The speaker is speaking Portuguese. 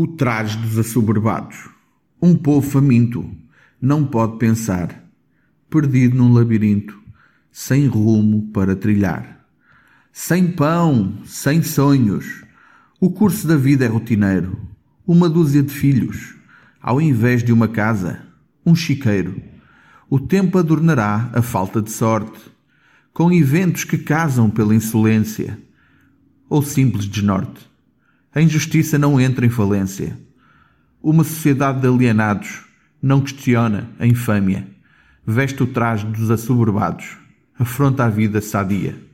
O traje dos assoberbados. Um povo faminto não pode pensar, perdido num labirinto, sem rumo para trilhar. Sem pão, sem sonhos, o curso da vida é rotineiro. Uma dúzia de filhos, ao invés de uma casa, um chiqueiro. O tempo adornará a falta de sorte, com eventos que casam pela insolência ou simples desnorte. A injustiça não entra em falência. Uma sociedade de alienados não questiona a infâmia. Veste o traje dos assoberbados. Afronta a vida sadia.